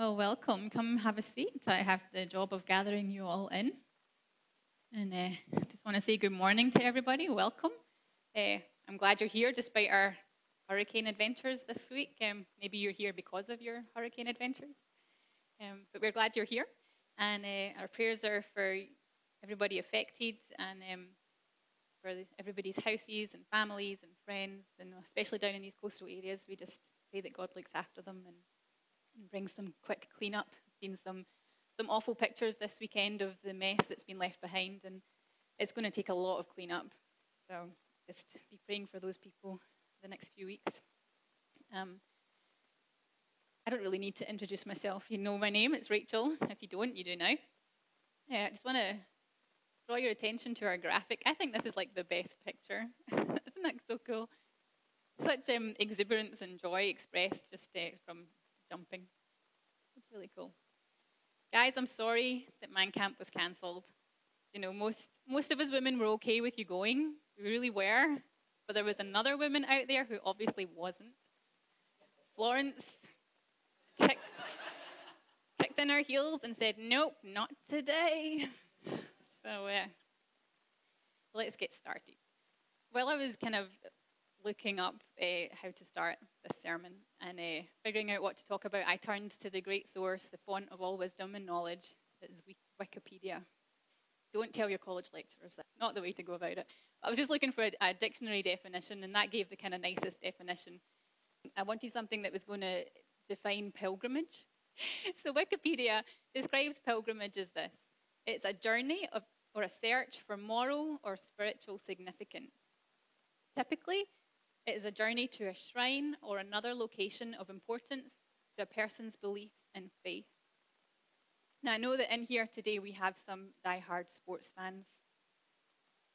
Well, welcome. Come have a seat. I have the job of gathering you all in. And uh, I just want to say good morning to everybody. Welcome. Uh, I'm glad you're here despite our hurricane adventures this week. Um, maybe you're here because of your hurricane adventures. Um, but we're glad you're here. And uh, our prayers are for everybody affected and um, for everybody's houses and families and friends, and especially down in these coastal areas. We just pray that God looks after them and bring some quick cleanup. I've Seen some some awful pictures this weekend of the mess that's been left behind, and it's going to take a lot of cleanup. So just be praying for those people the next few weeks. Um, I don't really need to introduce myself. You know my name. It's Rachel. If you don't, you do now. Yeah, I just want to draw your attention to our graphic. I think this is like the best picture. Isn't that so cool? Such um, exuberance and joy expressed just uh, from jumping. Really cool. Guys, I'm sorry that Man Camp was cancelled. You know, most most of us women were okay with you going. We really were. But there was another woman out there who obviously wasn't. Florence kicked, kicked in her heels and said, Nope, not today. So uh, let's get started. While I was kind of looking up uh, how to start this sermon and uh, figuring out what to talk about, I turned to the great source, the font of all wisdom and knowledge, that is Wikipedia. Don't tell your college lecturers that's not the way to go about it. I was just looking for a, a dictionary definition, and that gave the kind of nicest definition. I wanted something that was going to define pilgrimage. so Wikipedia describes pilgrimage as this: it's a journey of, or a search for moral or spiritual significance. Typically, it is a journey to a shrine or another location of importance to a person's beliefs and faith. Now, I know that in here today we have some die-hard sports fans.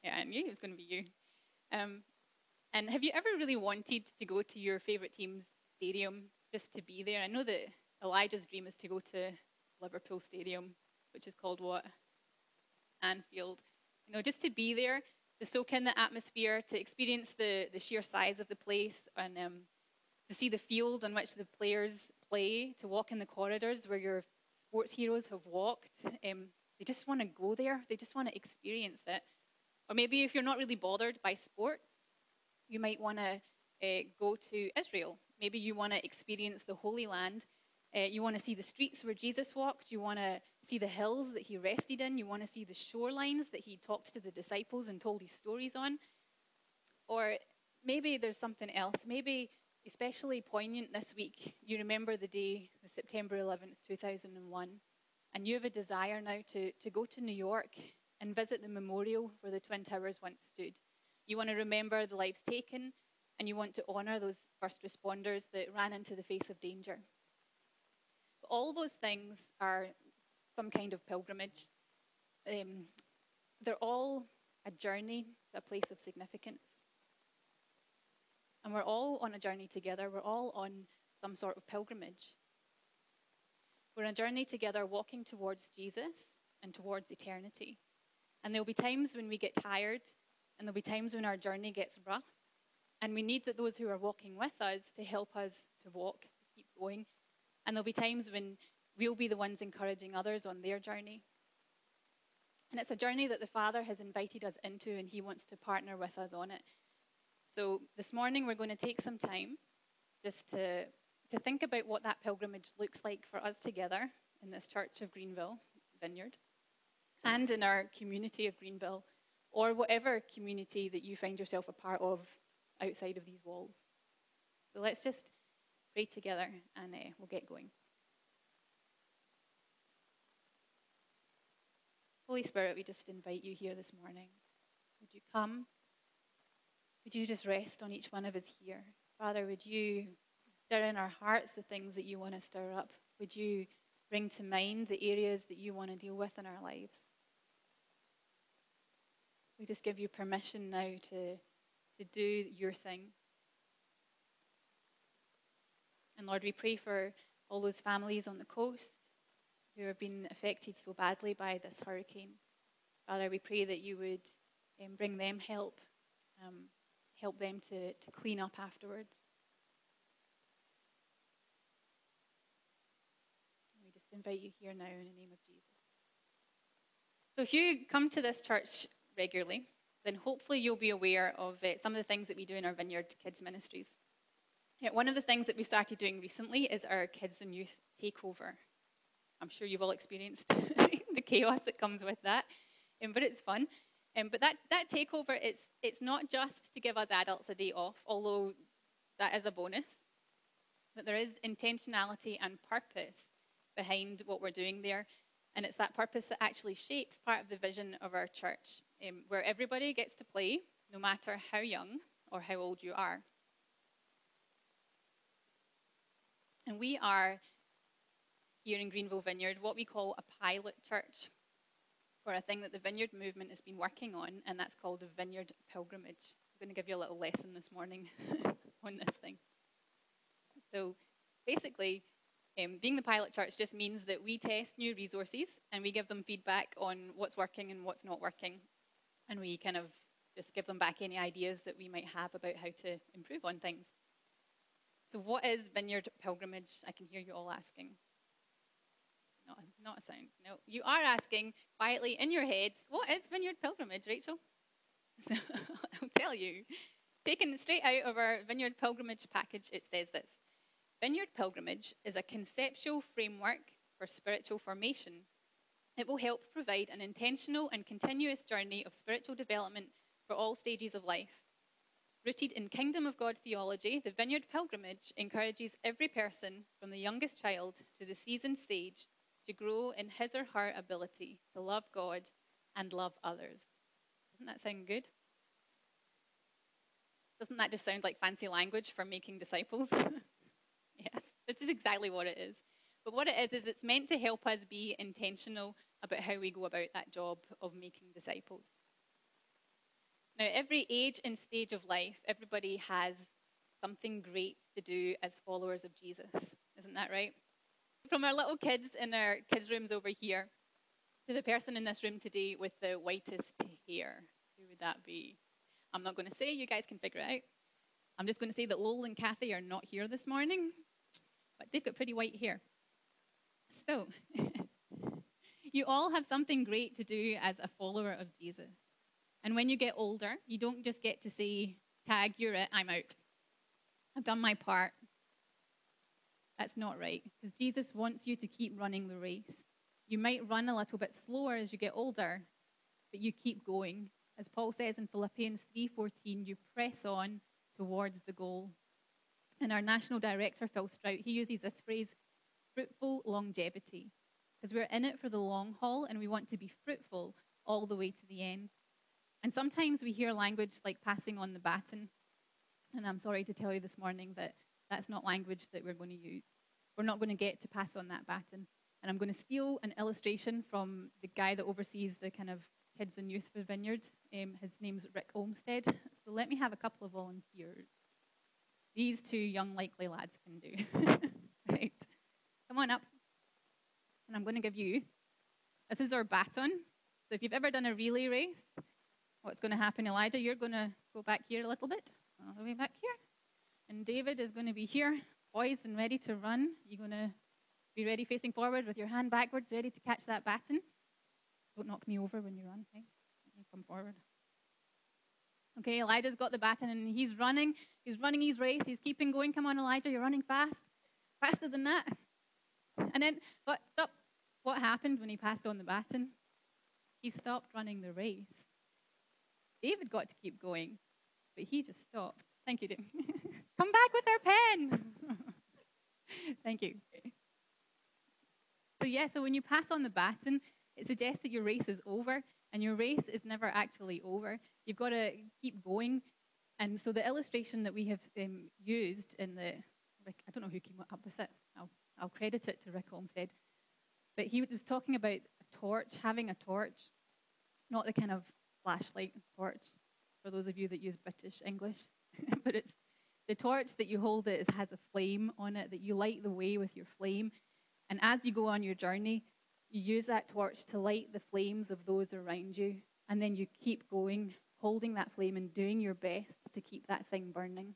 Yeah, I knew it was going to be you. Um, and have you ever really wanted to go to your favourite team's stadium just to be there? I know that Elijah's dream is to go to Liverpool Stadium, which is called what? Anfield. You know, just to be there to soak in the atmosphere, to experience the, the sheer size of the place, and um, to see the field on which the players play, to walk in the corridors where your sports heroes have walked. Um, they just want to go there, they just want to experience it. Or maybe if you're not really bothered by sports, you might want to uh, go to Israel. Maybe you want to experience the Holy Land. Uh, you want to see the streets where Jesus walked. You want to see the hills that he rested in. You want to see the shorelines that he talked to the disciples and told his stories on. Or maybe there's something else. Maybe, especially poignant this week, you remember the day, the September 11th, 2001, and you have a desire now to, to go to New York and visit the memorial where the Twin Towers once stood. You want to remember the lives taken, and you want to honour those first responders that ran into the face of danger. All those things are some kind of pilgrimage. Um, they're all a journey to a place of significance. And we're all on a journey together. We're all on some sort of pilgrimage. We're on a journey together walking towards Jesus and towards eternity. And there'll be times when we get tired, and there'll be times when our journey gets rough. And we need that those who are walking with us to help us to walk, to keep going. And there'll be times when we'll be the ones encouraging others on their journey. And it's a journey that the Father has invited us into, and He wants to partner with us on it. So this morning, we're going to take some time just to, to think about what that pilgrimage looks like for us together in this church of Greenville Vineyard and in our community of Greenville, or whatever community that you find yourself a part of outside of these walls. So let's just pray together and uh, we'll get going. Holy Spirit, we just invite you here this morning. Would you come? Would you just rest on each one of us here? Father, would you stir in our hearts the things that you want to stir up? Would you bring to mind the areas that you want to deal with in our lives? We just give you permission now to, to do your thing. And Lord, we pray for all those families on the coast who have been affected so badly by this hurricane. Father, we pray that you would um, bring them help, um, help them to, to clean up afterwards. We just invite you here now in the name of Jesus. So, if you come to this church regularly, then hopefully you'll be aware of uh, some of the things that we do in our Vineyard Kids Ministries. Yeah, one of the things that we've started doing recently is our kids and youth takeover. I'm sure you've all experienced the chaos that comes with that, um, but it's fun. Um, but that, that takeover, it's, it's not just to give us adults a day off, although that is a bonus, but there is intentionality and purpose behind what we're doing there. And it's that purpose that actually shapes part of the vision of our church, um, where everybody gets to play, no matter how young or how old you are. And we are here in Greenville Vineyard what we call a pilot church for a thing that the Vineyard movement has been working on, and that's called a Vineyard Pilgrimage. I'm going to give you a little lesson this morning on this thing. So basically, um, being the pilot church just means that we test new resources and we give them feedback on what's working and what's not working. And we kind of just give them back any ideas that we might have about how to improve on things. So, what is Vineyard Pilgrimage? I can hear you all asking. Not, not a sound. No, you are asking quietly in your heads, what is Vineyard Pilgrimage, Rachel? So, I'll tell you. Taken straight out of our Vineyard Pilgrimage package, it says this Vineyard Pilgrimage is a conceptual framework for spiritual formation. It will help provide an intentional and continuous journey of spiritual development for all stages of life. Rooted in Kingdom of God theology, the Vineyard Pilgrimage encourages every person, from the youngest child to the seasoned sage, to grow in his or her ability to love God and love others. Doesn't that sound good? Doesn't that just sound like fancy language for making disciples? yes, this is exactly what it is. But what it is, is it's meant to help us be intentional about how we go about that job of making disciples. Now, every age and stage of life, everybody has something great to do as followers of Jesus. Isn't that right? From our little kids in our kids' rooms over here to the person in this room today with the whitest hair. Who would that be? I'm not going to say, you guys can figure it out. I'm just going to say that Lowell and Kathy are not here this morning, but they've got pretty white hair. So, you all have something great to do as a follower of Jesus. And when you get older, you don't just get to say, tag, you're it, I'm out. I've done my part. That's not right, because Jesus wants you to keep running the race. You might run a little bit slower as you get older, but you keep going. As Paul says in Philippians 3:14, you press on towards the goal. And our national director, Phil Strout, he uses this phrase, fruitful longevity, because we're in it for the long haul and we want to be fruitful all the way to the end. And sometimes we hear language like passing on the baton. And I'm sorry to tell you this morning that that's not language that we're going to use. We're not going to get to pass on that baton. And I'm going to steal an illustration from the guy that oversees the kind of kids and youth for Vineyard. Um, his name's Rick Olmsted. So let me have a couple of volunteers. These two young, likely lads can do. right. Come on up. And I'm going to give you this is our baton. So if you've ever done a relay race, what's going to happen, Elijah? You're going to go back here a little bit, all the way back here. And David is going to be here, poised and ready to run. You're going to be ready facing forward with your hand backwards, ready to catch that baton. Don't knock me over when you run, okay? You come forward. Okay, Elijah's got the baton and he's running. He's running his race. He's keeping going. Come on, Elijah, you're running fast. Faster than that. And then, but stop. What happened when he passed on the baton? He stopped running the race. David got to keep going, but he just stopped. Thank you, David. Come back with our pen. Thank you. So, yeah, so when you pass on the baton, it suggests that your race is over, and your race is never actually over. You've got to keep going. And so, the illustration that we have um, used in the, I don't know who came up with it, I'll, I'll credit it to Rick Olmsted, but he was talking about a torch, having a torch, not the kind of flashlight and torch, for those of you that use British English, but it's the torch that you hold it has a flame on it, that you light the way with your flame. And as you go on your journey, you use that torch to light the flames of those around you. And then you keep going, holding that flame and doing your best to keep that thing burning.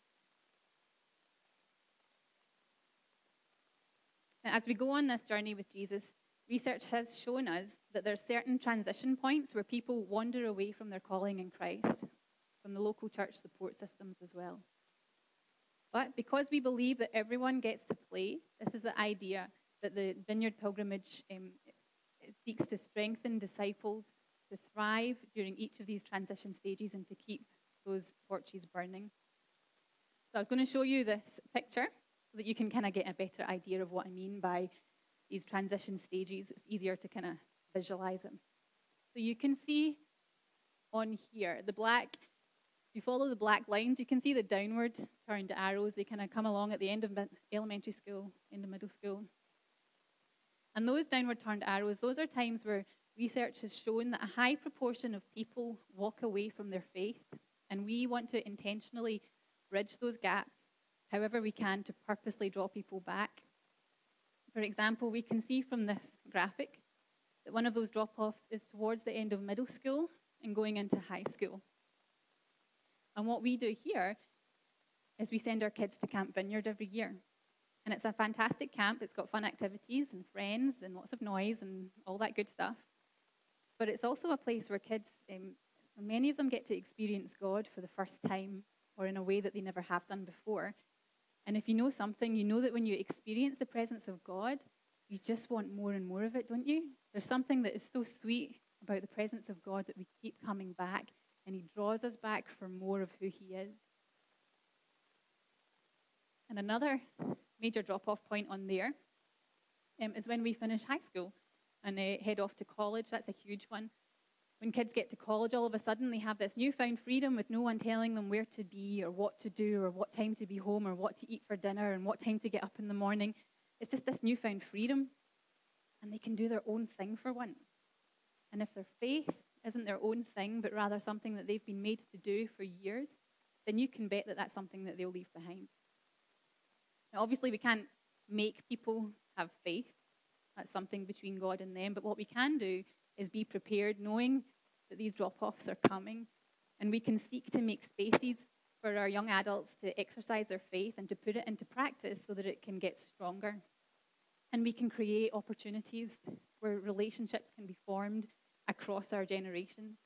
Now, as we go on this journey with Jesus, research has shown us that there are certain transition points where people wander away from their calling in Christ, from the local church support systems as well. But because we believe that everyone gets to play, this is the idea that the Vineyard Pilgrimage um, seeks to strengthen disciples to thrive during each of these transition stages and to keep those torches burning. So I was going to show you this picture so that you can kind of get a better idea of what I mean by these transition stages. It's easier to kind of visualize them. So you can see on here the black. If you follow the black lines, you can see the downward turned arrows. They kind of come along at the end of elementary school, end of middle school. And those downward turned arrows, those are times where research has shown that a high proportion of people walk away from their faith. And we want to intentionally bridge those gaps however we can to purposely draw people back. For example, we can see from this graphic that one of those drop offs is towards the end of middle school and going into high school. And what we do here is we send our kids to Camp Vineyard every year. And it's a fantastic camp. It's got fun activities and friends and lots of noise and all that good stuff. But it's also a place where kids, um, many of them get to experience God for the first time or in a way that they never have done before. And if you know something, you know that when you experience the presence of God, you just want more and more of it, don't you? There's something that is so sweet about the presence of God that we keep coming back, and He draws us back for more of who He is. And another major drop off point on there um, is when we finish high school and uh, head off to college. That's a huge one when kids get to college, all of a sudden they have this newfound freedom with no one telling them where to be or what to do or what time to be home or what to eat for dinner and what time to get up in the morning. It's just this newfound freedom. And they can do their own thing for once. And if their faith isn't their own thing, but rather something that they've been made to do for years, then you can bet that that's something that they'll leave behind. Now, obviously, we can't make people have faith. That's something between God and them. But what we can do is be prepared, knowing that these drop offs are coming. And we can seek to make spaces for our young adults to exercise their faith and to put it into practice so that it can get stronger. And we can create opportunities where relationships can be formed across our generations.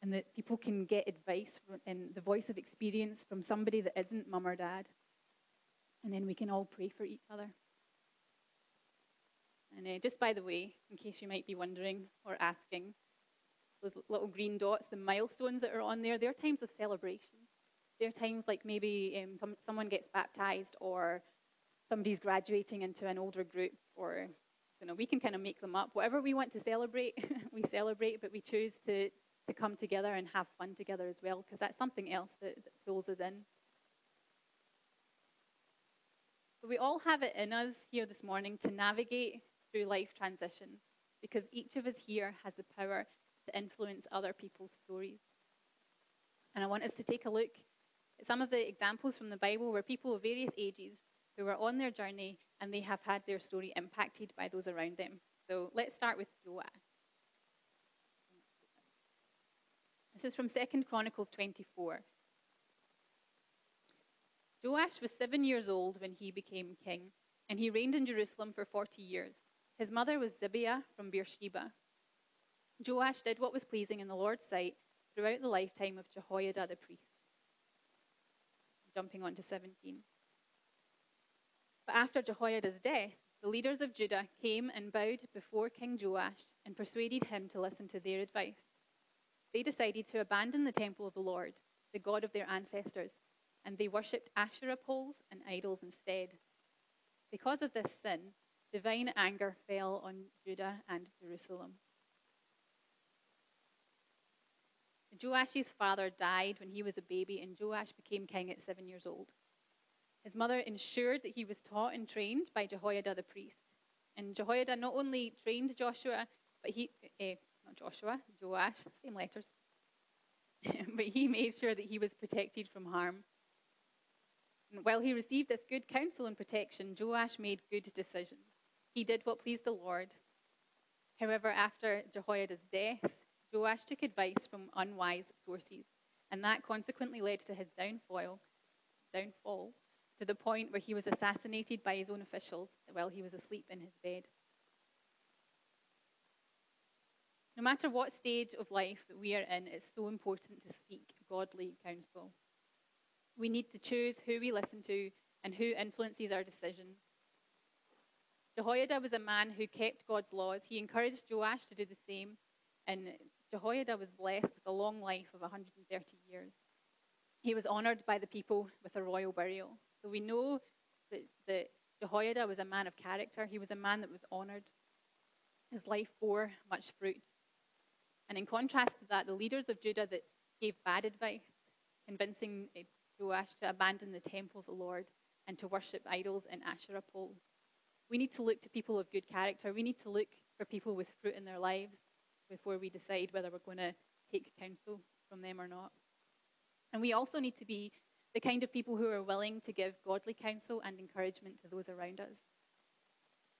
And that people can get advice and the voice of experience from somebody that isn't mum or dad. And then we can all pray for each other. And uh, just by the way, in case you might be wondering or asking, those little green dots, the milestones that are on there, they're times of celebration. They're times like maybe um, someone gets baptized or somebody's graduating into an older group or you know, we can kind of make them up. Whatever we want to celebrate, we celebrate, but we choose to, to come together and have fun together as well, because that's something else that, that pulls us in. But we all have it in us here this morning to navigate through life transitions because each of us here has the power to influence other people's stories. And I want us to take a look at some of the examples from the Bible where people of various ages who are on their journey and they have had their story impacted by those around them. So let's start with Joash. This is from 2 Chronicles 24. Joash was seven years old when he became king, and he reigned in Jerusalem for 40 years. His mother was Zibiah from Beersheba. Joash did what was pleasing in the Lord's sight throughout the lifetime of Jehoiada the priest. Jumping on to 17. But after Jehoiada's death, the leaders of Judah came and bowed before King Joash and persuaded him to listen to their advice. They decided to abandon the temple of the Lord, the God of their ancestors, and they worshipped Asherah poles and idols instead. Because of this sin, divine anger fell on Judah and Jerusalem. Joash's father died when he was a baby, and Joash became king at seven years old. His mother ensured that he was taught and trained by Jehoiada the priest. And Jehoiada not only trained Joshua, but he, eh, not Joshua, Joash, same letters, but he made sure that he was protected from harm. And while he received this good counsel and protection, Joash made good decisions. He did what pleased the Lord. However, after Jehoiada's death, Joash took advice from unwise sources, and that consequently led to his downfall. Downfall. to the point where he was assassinated by his own officials while he was asleep in his bed. No matter what stage of life that we are in, it's so important to seek godly counsel. We need to choose who we listen to and who influences our decisions. Jehoiada was a man who kept God's laws. He encouraged Joash to do the same, and Jehoiada was blessed with a long life of 130 years. He was honored by the people with a royal burial. So we know that, that Jehoiada was a man of character. He was a man that was honored. His life bore much fruit. And in contrast to that, the leaders of Judah that gave bad advice, convincing Joash to abandon the temple of the Lord and to worship idols and Asherah poles. We need to look to people of good character. We need to look for people with fruit in their lives before we decide whether we're going to take counsel from them or not. And we also need to be the kind of people who are willing to give godly counsel and encouragement to those around us.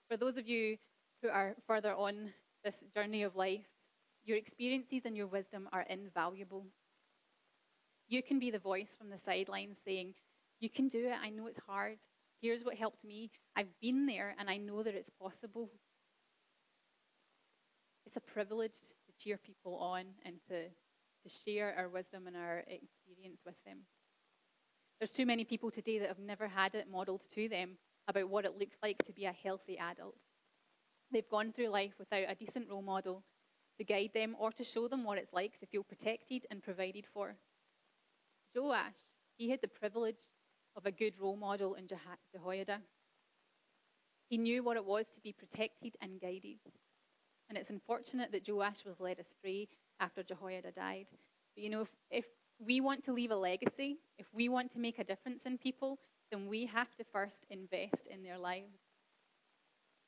For those of you who are further on this journey of life, your experiences and your wisdom are invaluable. You can be the voice from the sidelines saying, You can do it. I know it's hard. Here's what helped me. I've been there and I know that it's possible. It's a privilege to cheer people on and to, to share our wisdom and our experience with them. There's too many people today that have never had it modeled to them about what it looks like to be a healthy adult. They've gone through life without a decent role model to guide them or to show them what it's like to feel protected and provided for. Joash, he had the privilege of a good role model in Jehoiada. He knew what it was to be protected and guided. And it's unfortunate that Joash was led astray after Jehoiada died. But you know, if, if we want to leave a legacy, if we want to make a difference in people, then we have to first invest in their lives.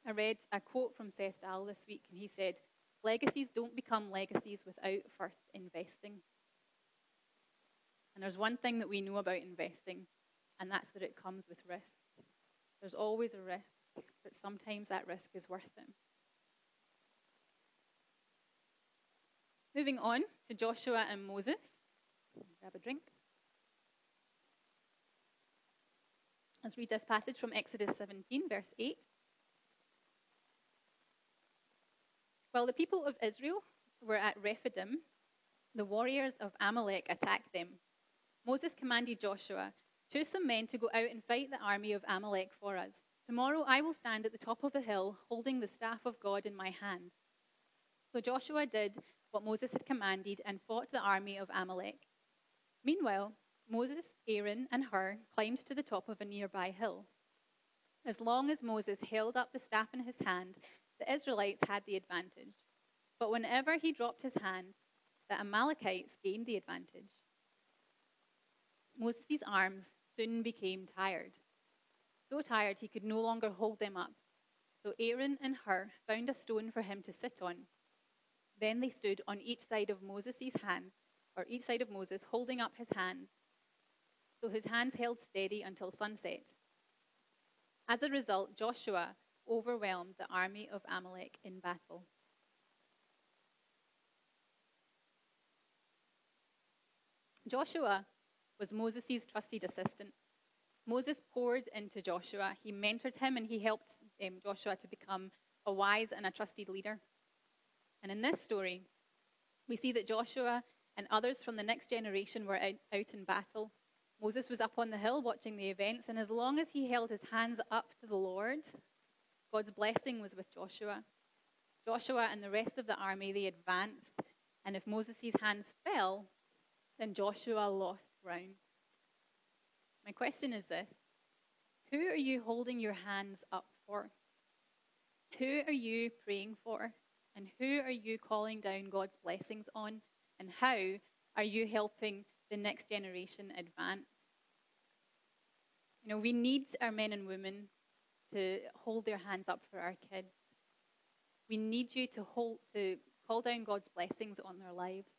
I read a quote from Seth Dahl this week, and he said, Legacies don't become legacies without first investing. And there's one thing that we know about investing, and that's that it comes with risk. There's always a risk, but sometimes that risk is worth it. Moving on to Joshua and Moses. Grab a drink. Let's read this passage from Exodus 17, verse 8. While the people of Israel were at Rephidim, the warriors of Amalek attacked them. Moses commanded Joshua, Choose some men to go out and fight the army of Amalek for us. Tomorrow I will stand at the top of the hill, holding the staff of God in my hand. So Joshua did what Moses had commanded and fought the army of Amalek. Meanwhile, Moses, Aaron, and Hur climbed to the top of a nearby hill. As long as Moses held up the staff in his hand, the Israelites had the advantage. But whenever he dropped his hand, the Amalekites gained the advantage. Moses' arms soon became tired, so tired he could no longer hold them up. So Aaron and Hur found a stone for him to sit on. Then they stood on each side of Moses' hand, or each side of Moses, holding up his hands. So his hands held steady until sunset. As a result, Joshua overwhelmed the army of Amalek in battle. Joshua was Moses' trusted assistant. Moses poured into Joshua. He mentored him and he helped um, Joshua to become a wise and a trusted leader. And in this story, we see that Joshua and others from the next generation were out, out in battle. Moses was up on the hill watching the events, and as long as he held his hands up to the Lord, God's blessing was with Joshua. Joshua and the rest of the army, they advanced, and if Moses' hands fell, then Joshua lost ground. My question is this Who are you holding your hands up for? Who are you praying for? And who are you calling down God's blessings on? And how are you helping the next generation advance? You know, we need our men and women to hold their hands up for our kids. We need you to hold to call down God's blessings on their lives.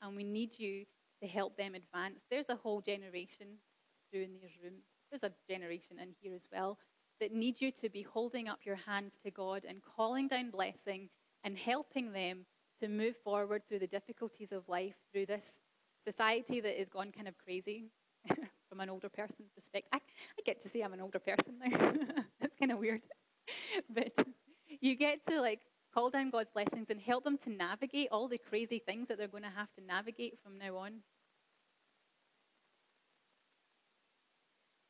And we need you to help them advance. There's a whole generation through in these rooms. There's a generation in here as well that need you to be holding up your hands to God and calling down blessing and helping them to move forward through the difficulties of life, through this society that has gone kind of crazy from an older person's perspective. I, I get to say I'm an older person now. That's kind of weird. but you get to like call down God's blessings and help them to navigate all the crazy things that they're going to have to navigate from now on.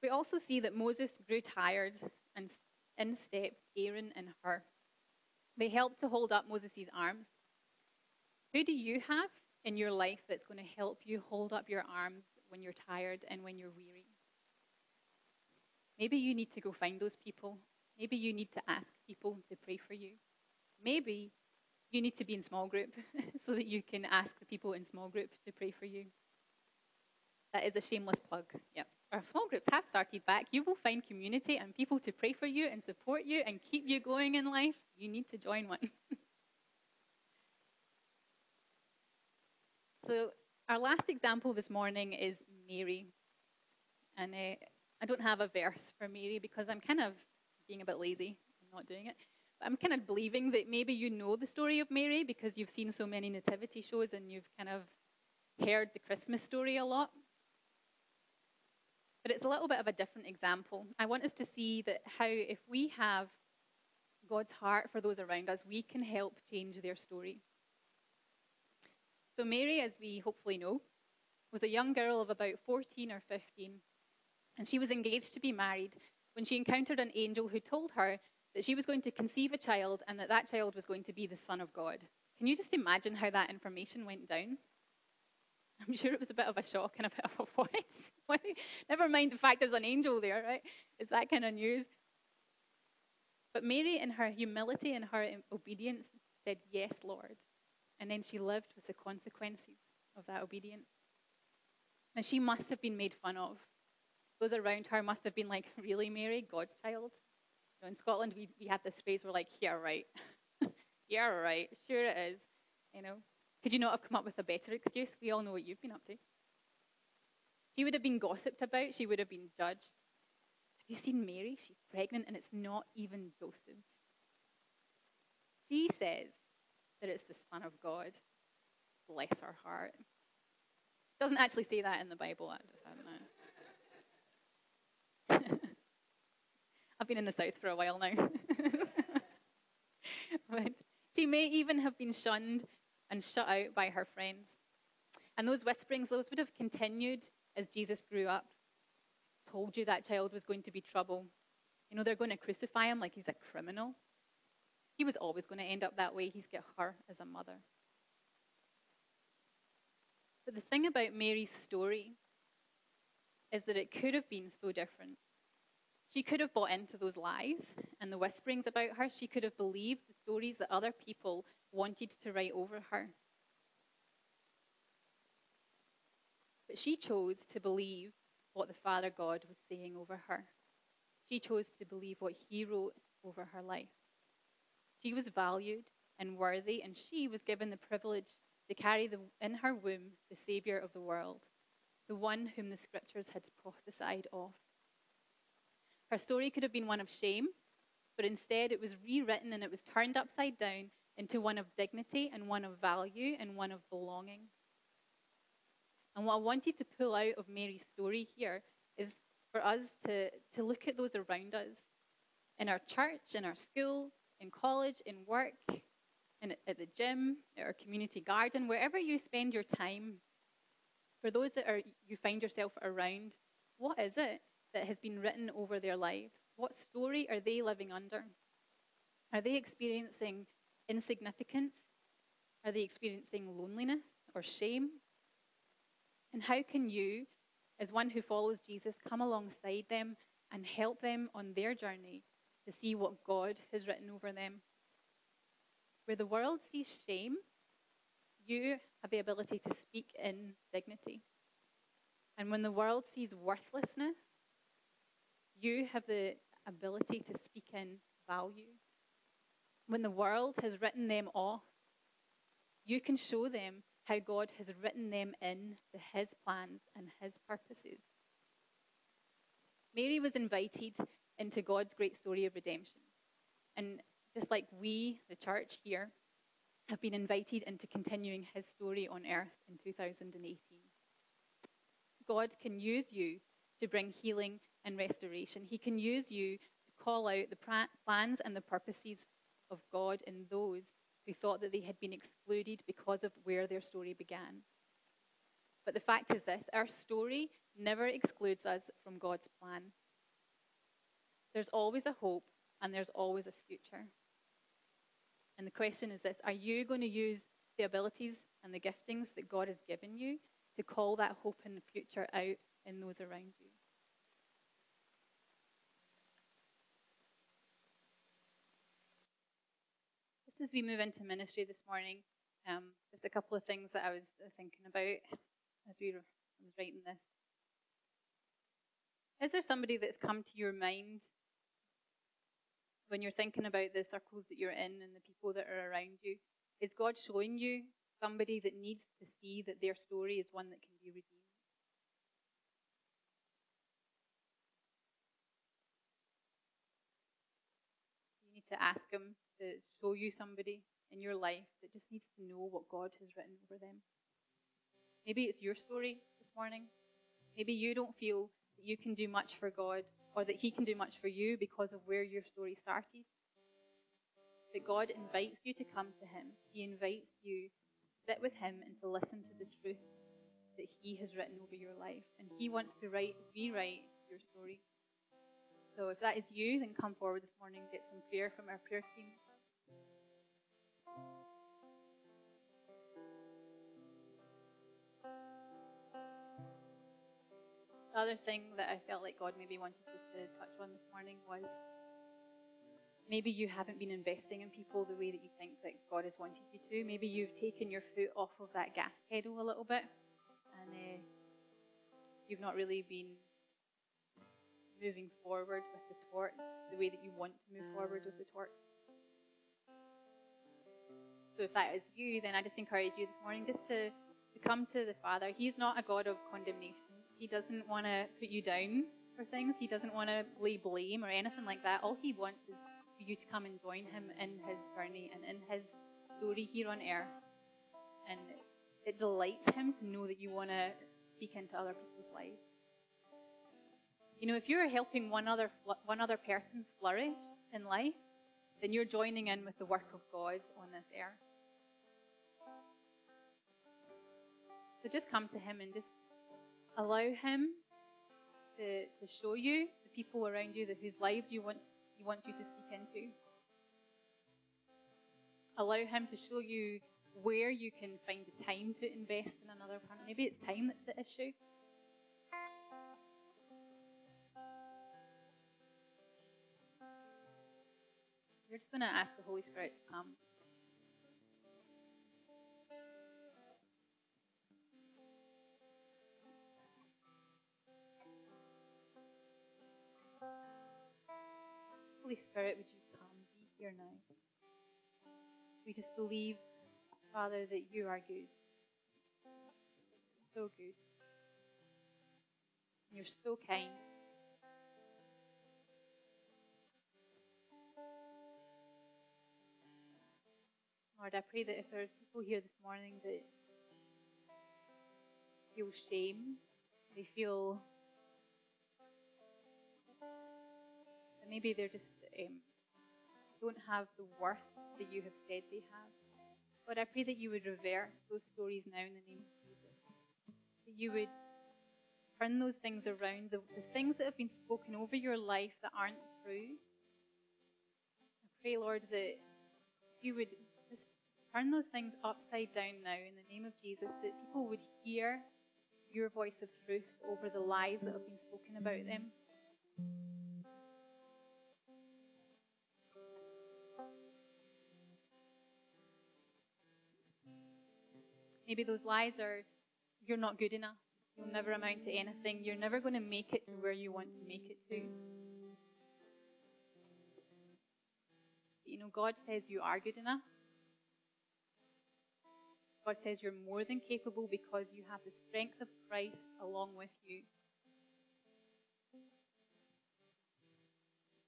We also see that Moses grew tired and in stepped Aaron and Hur. They helped to hold up Moses' arms. Who do you have in your life that's going to help you hold up your arms when you're tired and when you're weary? Maybe you need to go find those people. Maybe you need to ask people to pray for you. Maybe you need to be in small group so that you can ask the people in small group to pray for you. That is a shameless plug. Yes. Our small groups have started back. You will find community and people to pray for you and support you and keep you going in life. You need to join one. so, our last example this morning is Mary. And uh, I don't have a verse for Mary because I'm kind of being a bit lazy. I'm not doing it. I'm kind of believing that maybe you know the story of Mary because you've seen so many nativity shows and you've kind of heard the Christmas story a lot. But it's a little bit of a different example. I want us to see that how, if we have God's heart for those around us, we can help change their story. So, Mary, as we hopefully know, was a young girl of about 14 or 15, and she was engaged to be married when she encountered an angel who told her that she was going to conceive a child and that that child was going to be the Son of God. Can you just imagine how that information went down? I'm sure it was a bit of a shock and a bit of a what? Never mind the fact there's an angel there, right? It's that kind of news. But Mary, in her humility and her obedience, said, Yes, Lord. And then she lived with the consequences of that obedience. And she must have been made fun of. Those around her must have been like, Really, Mary, God's child? In Scotland, we, we have this phrase, we're like, Yeah, right. yeah, right. Sure it is. You know, could you not have come up with a better excuse? We all know what you've been up to. She would have been gossiped about, she would have been judged. Have you seen Mary? She's pregnant and it's not even Joseph's. She says that it's the Son of God. Bless her heart. Doesn't actually say that in the Bible, I just don't know. I've been in the South for a while now. but she may even have been shunned and shut out by her friends. And those whisperings, those would have continued as Jesus grew up. Told you that child was going to be trouble. You know, they're going to crucify him like he's a criminal. He was always going to end up that way. He's got her as a mother. But the thing about Mary's story is that it could have been so different. She could have bought into those lies and the whisperings about her. She could have believed the stories that other people wanted to write over her. But she chose to believe what the Father God was saying over her. She chose to believe what He wrote over her life. She was valued and worthy, and she was given the privilege to carry the, in her womb the Savior of the world, the one whom the Scriptures had prophesied of. Her story could have been one of shame, but instead it was rewritten and it was turned upside down into one of dignity and one of value and one of belonging. And what I wanted to pull out of Mary's story here is for us to, to look at those around us in our church, in our school, in college, in work, in, at the gym, at our community garden, wherever you spend your time. For those that are, you find yourself around, what is it that has been written over their lives? What story are they living under? Are they experiencing insignificance? Are they experiencing loneliness or shame? And how can you, as one who follows Jesus, come alongside them and help them on their journey to see what God has written over them? Where the world sees shame, you have the ability to speak in dignity. And when the world sees worthlessness, you have the ability to speak in value when the world has written them off, you can show them how God has written them in to his plans and his purposes. Mary was invited into God's great story of redemption. And just like we, the church here, have been invited into continuing his story on earth in 2018. God can use you to bring healing and restoration. He can use you to call out the plans and the purposes of God in those who thought that they had been excluded because of where their story began. But the fact is this our story never excludes us from God's plan. There's always a hope and there's always a future. And the question is this Are you going to use the abilities and the giftings that God has given you to call that hope and future out in those around you? As we move into ministry this morning, um, just a couple of things that I was thinking about as we were, was writing this. Is there somebody that's come to your mind when you're thinking about the circles that you're in and the people that are around you, is God showing you somebody that needs to see that their story is one that can be redeemed? To ask Him to show you somebody in your life that just needs to know what God has written over them. Maybe it's your story this morning. Maybe you don't feel that you can do much for God or that He can do much for you because of where your story started. But God invites you to come to Him. He invites you to sit with Him and to listen to the truth that He has written over your life. And He wants to write, rewrite your story. So if that is you, then come forward this morning and get some prayer from our prayer team. The other thing that I felt like God maybe wanted us to touch on this morning was maybe you haven't been investing in people the way that you think that God has wanted you to. Maybe you've taken your foot off of that gas pedal a little bit and uh, you've not really been moving forward with the torch the way that you want to move forward with the mm. torch. So if that is you, then I just encourage you this morning just to, to come to the Father. He's not a God of condemnation. He doesn't want to put you down for things. He doesn't want to lay blame or anything like that. All he wants is for you to come and join him in his journey and in his story here on earth. And it delights him to know that you want to speak into other people's lives. You know, if you're helping one other one other person flourish in life, then you're joining in with the work of God on this earth. So just come to him and just allow Him to, to show you the people around you that, whose lives you want, He wants you to speak into. Allow Him to show you where you can find the time to invest in another person. Maybe it's time that's the issue. We're just going to ask the Holy Spirit to come. Holy Spirit, would you come, be here now? We just believe, Father, that you are good. You're so good. You're so kind. Lord, I pray that if there's people here this morning that feel shame, they feel that maybe they're just um, don't have the worth that you have said they have. But I pray that you would reverse those stories now in the name of Jesus. That you would turn those things around, the, the things that have been spoken over your life that aren't true. I pray, Lord, that you would turn those things upside down now in the name of Jesus, that people would hear your voice of truth over the lies that have been spoken about them. Maybe those lies are you're not good enough. You'll never amount to anything. You're never going to make it to where you want to make it to. You know, God says you are good enough. God says you're more than capable because you have the strength of Christ along with you.